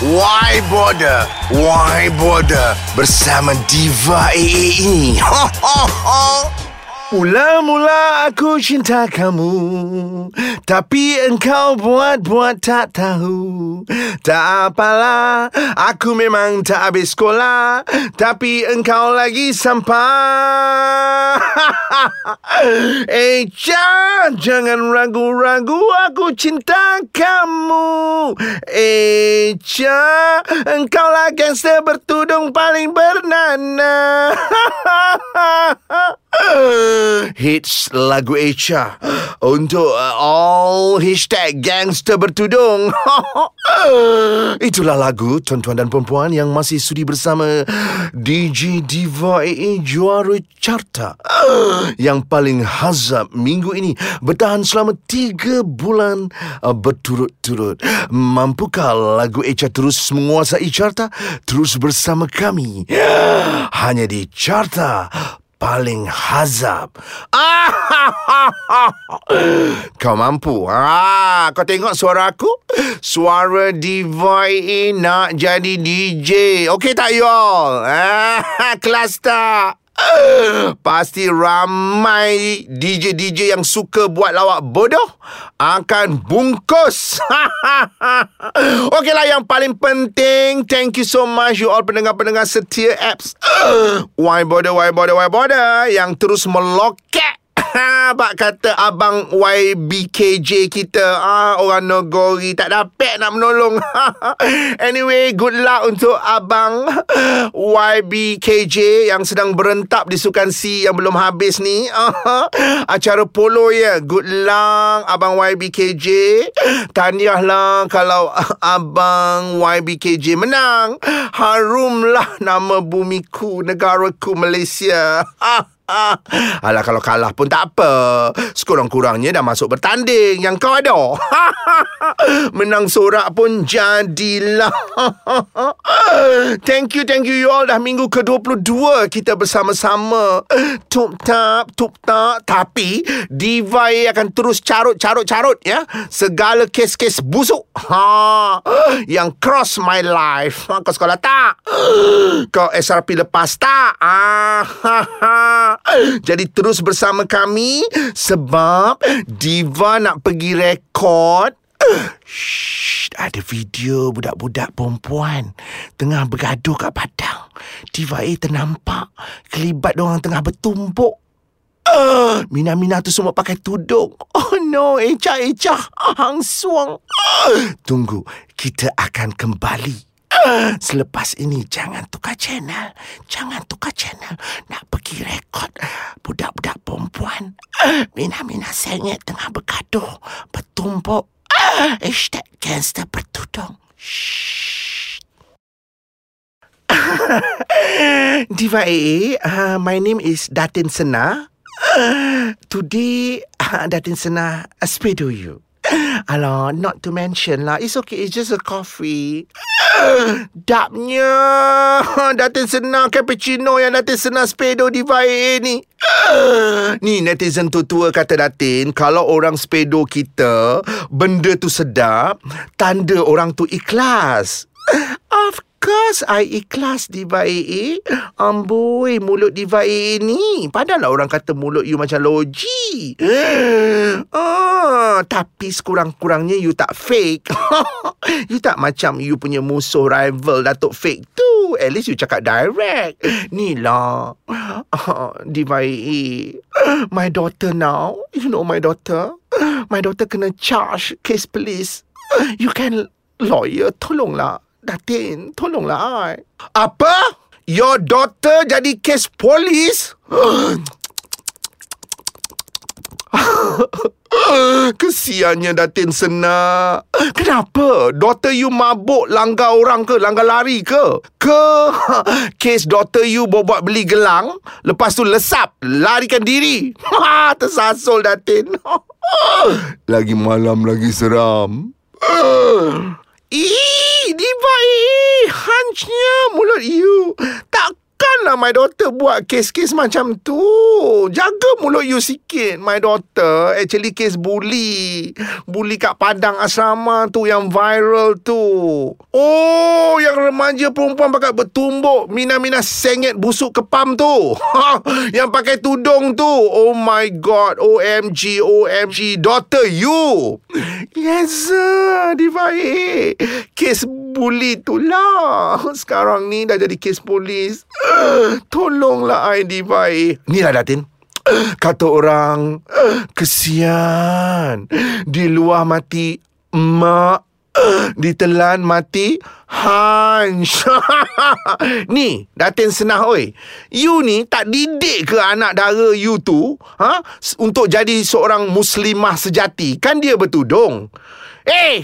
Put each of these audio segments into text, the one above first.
Why Border? Why Border? Bersama Diva AA ini. Ho, ho, ho. Mula-mula aku cinta kamu Tapi engkau buat-buat tak tahu. Tak apalah Aku memang tak habis sekolah Tapi engkau lagi sampah. Eh Chan Jangan ragu-ragu Aku cinta kamu. Eh Chan Engkau lah gangster bertudung paling bernana Hits lagu Echa. Untuk uh, all hashtag gangster bertudung. Itulah lagu tuan-tuan dan perempuan Yang masih sudi bersama DJ Diva AA Juara Carta. Yang paling hazab minggu ini Bertahan selama 3 bulan uh, berturut-turut. Mampukah lagu Echa terus menguasai carta? Terus bersama kami. Hanya di Carta paling hazab. kau mampu. Ha, kau tengok suara aku? Suara Divine nak jadi DJ. Okey tak you all? Ha, kelas tak? Pasti ramai DJ-DJ yang suka buat lawak bodoh akan bungkus. Okeylah yang paling penting, thank you so much you all pendengar-pendengar setia apps. why border, why border, why border yang terus meloket Bak kata abang YBKJ kita. Ah, Orang Nogori tak dapat nak menolong. Anyway good luck untuk abang YBKJ Yang sedang berentap di Sukan C yang belum habis ni. Acara polo ya. Good luck abang YBKJ Tahniahlah kalau abang YBKJ menang. Harumlah nama bumiku Negaraku Malaysia Alah kalau kalah pun tak apa. Sekurang-kurangnya dah masuk bertanding. Yang kau ada. Menang sorak pun jadilah. Thank you, thank you you all. Dah minggu ke-22 Kita bersama-sama. Tup tap, tup tak. Tapi Diva akan terus carut-carut-carut ya. Segala kes-kes busuk. Ha, Yang cross my life. Ha, Kau sekolah tak? Kau SRP lepas tak? Ah, ha, ha. Jadi terus bersama kami sebab Diva nak pergi rekod Shh, ada video budak-budak perempuan tengah bergaduh kat padang. Diva A ternampak kelibat orang tengah bertumpuk. Uh, Mina-mina tu semua pakai tudung. Oh no, Echa-Echa. Hang suang. Uh, tunggu, kita akan kembali. Selepas ini jangan tukar channel Jangan tukar channel Nak pergi rekod Budak-budak perempuan Mina-mina sengit tengah bergaduh Bertumpuk Hashtag gangster bertudung Shh. Diva AA uh, My name is Datin Sena uh, Today uh, Datin Sena uh, Spedo you Alah, not to mention lah. It's okay, it's just a coffee. Dapnya. Datin senang cappuccino yang Datin senang spedo di VIA ni. Ni netizen tua-tua kata Datin, kalau orang spedo kita, benda tu sedap, tanda orang tu ikhlas. Of course I ikhlas Diva AA Amboi mulut Diva AA ni Padahal orang kata mulut you macam logi oh, Tapi sekurang-kurangnya you tak fake. You tak macam you punya musuh rival Datuk fake tu. At least you cakap direct. Ni lah. Diva AA My daughter now. You know my daughter. My daughter kena charge case police. You can lawyer tolonglah. Datin, tolonglah I. Apa? Your daughter jadi kes polis? Kesiannya Datin Sena Kenapa? Daughter you mabuk langgar orang ke? Langgar lari ke? Ke kes daughter you buat beli gelang Lepas tu lesap Larikan diri Tersasul Datin Lagi malam lagi seram Ih, Diva, ih, hunchnya mulut you. Tak Takkanlah my daughter buat kes-kes macam tu. Jaga mulut you sikit. My daughter actually kes bully. Bully kat Padang Asrama tu yang viral tu. Oh, yang remaja perempuan pakai bertumbuk. Mina-mina sengit busuk kepam tu. yang pakai tudung tu. Oh my God. OMG, OMG. Daughter you. Yes, sir. Diva A. Kes bully tu lah. Sekarang ni dah jadi kes polis. Tolonglah I Diva. Ni lah Datin. Kata orang Kesian Di luar mati Mak Ditelan mati Hans Ni Datin senah oi You ni tak didik ke anak dara you tu ha? Untuk jadi seorang muslimah sejati Kan dia bertudung Eh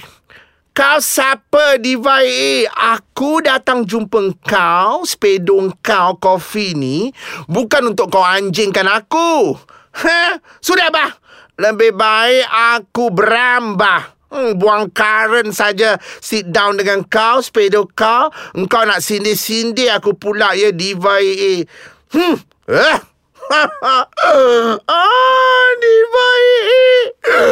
kau siapa Diva A? Aku datang jumpa kau, sepedong kau, kopi ni, bukan untuk kau anjingkan aku. Ha? Sudah bah. Lebih baik aku berambah. Hmm, buang karen saja Sit down dengan kau Sepeda kau Engkau nak sindir-sindir Aku pula ya Diva A Hmm Eh ah, Diva A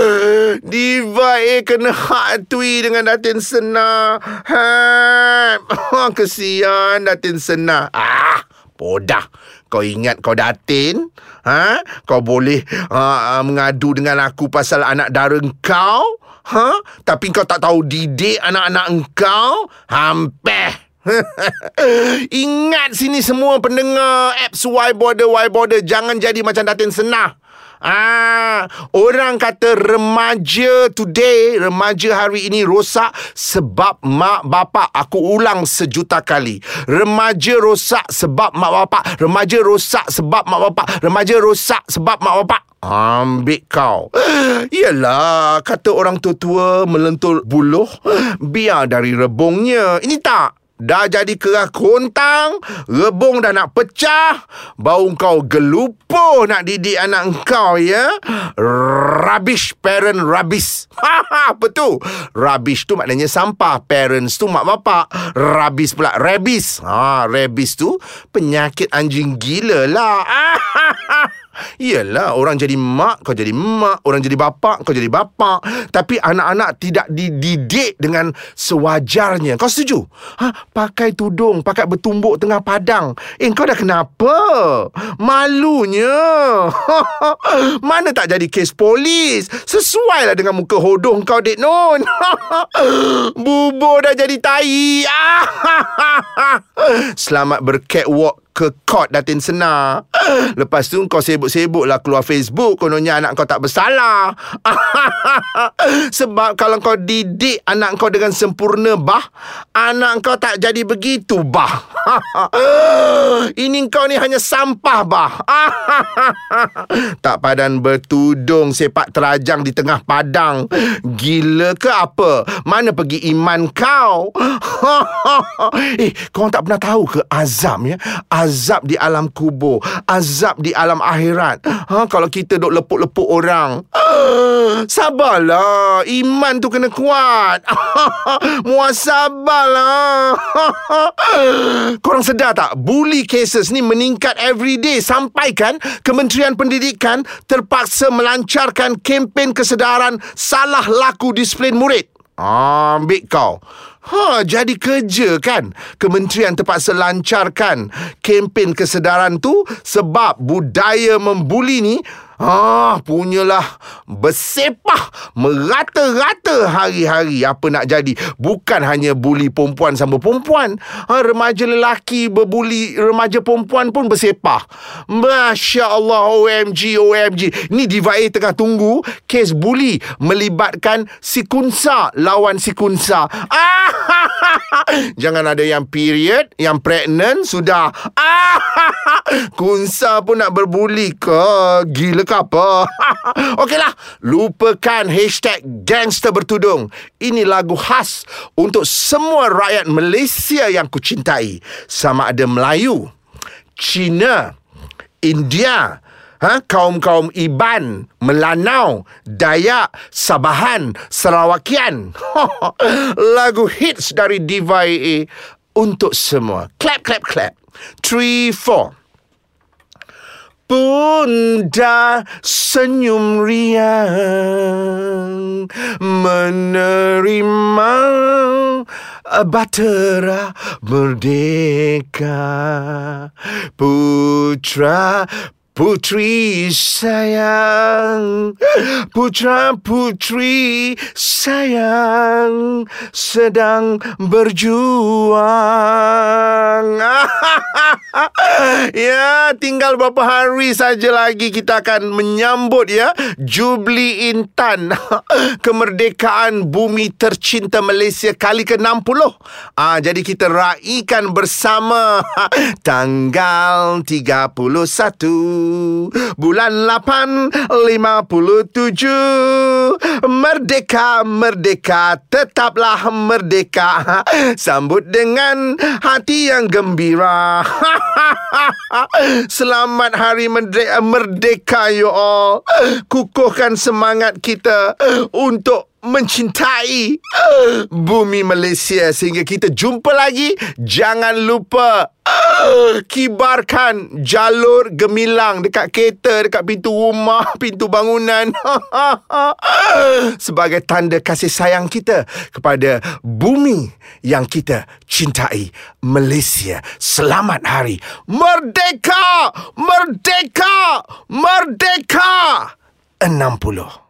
Diva kena hatui dengan Datin Sena ha, Kesian Datin Sena Ah, Bodah kau ingat kau datin? Ha? Kau boleh uh, mengadu dengan aku pasal anak dara kau? Ha? Tapi kau tak tahu didik anak-anak engkau? Hampir. Ingat sini semua pendengar apps Y Border Y Border jangan jadi macam Datin Senah. Ah, orang kata remaja today, remaja hari ini rosak sebab mak bapak. Aku ulang sejuta kali. Remaja rosak sebab mak bapak. Remaja rosak sebab mak bapak. Remaja rosak sebab mak bapak. Ambil kau. Yalah, kata orang tua-tua melentur buluh, biar dari rebungnya. Ini tak Dah jadi kerah kontang Rebung dah nak pecah Bau kau gelupo nak didik anak kau ya. Rubbish parent rubbish. Apa tu? Rubbish tu maknanya sampah. Parents tu mak bapak. Rubbish pula rabies. Ha, Rabies tu penyakit anjing gila lah Yelah orang jadi mak Kau jadi mak. Orang jadi bapa Kau jadi bapa Tapi anak-anak tidak dididik Dengan sewajarnya. Kau setuju? Ha? Pakai tudung Pakai bertumbuk tengah padang. Eh kau dah kenapa? Malunya. Mana tak jadi kes polis? Sesuai lah dengan muka hodoh kau Dek Non Bubur dah jadi tai. Selamat bercatwalk ke court Datin Sena. Lepas tu kau sibuk-sibuk lah keluar Facebook. Kononnya anak kau tak bersalah. Sebab kalau kau didik anak kau dengan sempurna bah, anak kau tak jadi begitu bah. Ini kau ni hanya sampah bah. tak padan bertudung sepak terajang di tengah padang. Gila ke apa? Mana pergi iman kau? eh, kau tak pernah tahu ke azam ya? Azab di alam kubur, azab di alam akhirat. Ha kalau kita dok lepuk-lepuk orang. Sabarlah, iman tu kena kuat. Muasabahlah. Korang sedar tak? Bully cases ni meningkat every day sampai kan Kementerian Pendidikan terpaksa melancarkan kempen kesedaran salah laku disiplin murid. Ambil kau. Ha, jadi kerja kan? Kementerian terpaksa lancarkan kempen kesedaran tu sebab budaya membuli ni Ah, punyalah bersepah merata-rata hari-hari apa nak jadi. Bukan hanya buli perempuan sama perempuan. Ha, remaja lelaki berbuli remaja perempuan pun bersepah. Masya Allah, OMG, OMG. Ni Diva A tengah tunggu kes buli melibatkan si Kunsa lawan si Kunsa. Ah, Jangan ada yang period, yang pregnant, sudah. Ah, Kunsa pun nak berbuli ke? Gila ke apa? Okeylah, lupakan hashtag gangster bertudung. Ini lagu khas untuk semua rakyat Malaysia yang kucintai. Sama ada Melayu, Cina, India, ha? kaum-kaum Iban, Melanau, Dayak, Sabahan, Sarawakian. lagu hits dari Diva AA untuk semua. Clap, clap, clap. Three, four. Bunda senyum riang menerima batera merdeka. Putra Putri sayang. Putra putri sayang. Sedang berjuang. Ya tinggal beberapa hari saja lagi Kita akan menyambut ya Jubli Intan. Kemerdekaan bumi tercinta Malaysia Kali ke-60. Ah, Jadi kita raikan bersama. Tanggal 31 Bulan 8 57 Merdeka Merdeka Tetaplah merdeka. Sambut dengan Hati yang gembira. Selamat Hari Merdeka you all Kukuhkan semangat kita Untuk mencintai bumi Malaysia. Sehingga kita jumpa lagi. Jangan lupa kibarkan jalur gemilang dekat kereta dekat pintu rumah pintu bangunan. Sebagai tanda kasih sayang kita kepada bumi yang kita cintai Malaysia. Selamat hari merdeka! Merdeka! Merdeka! 60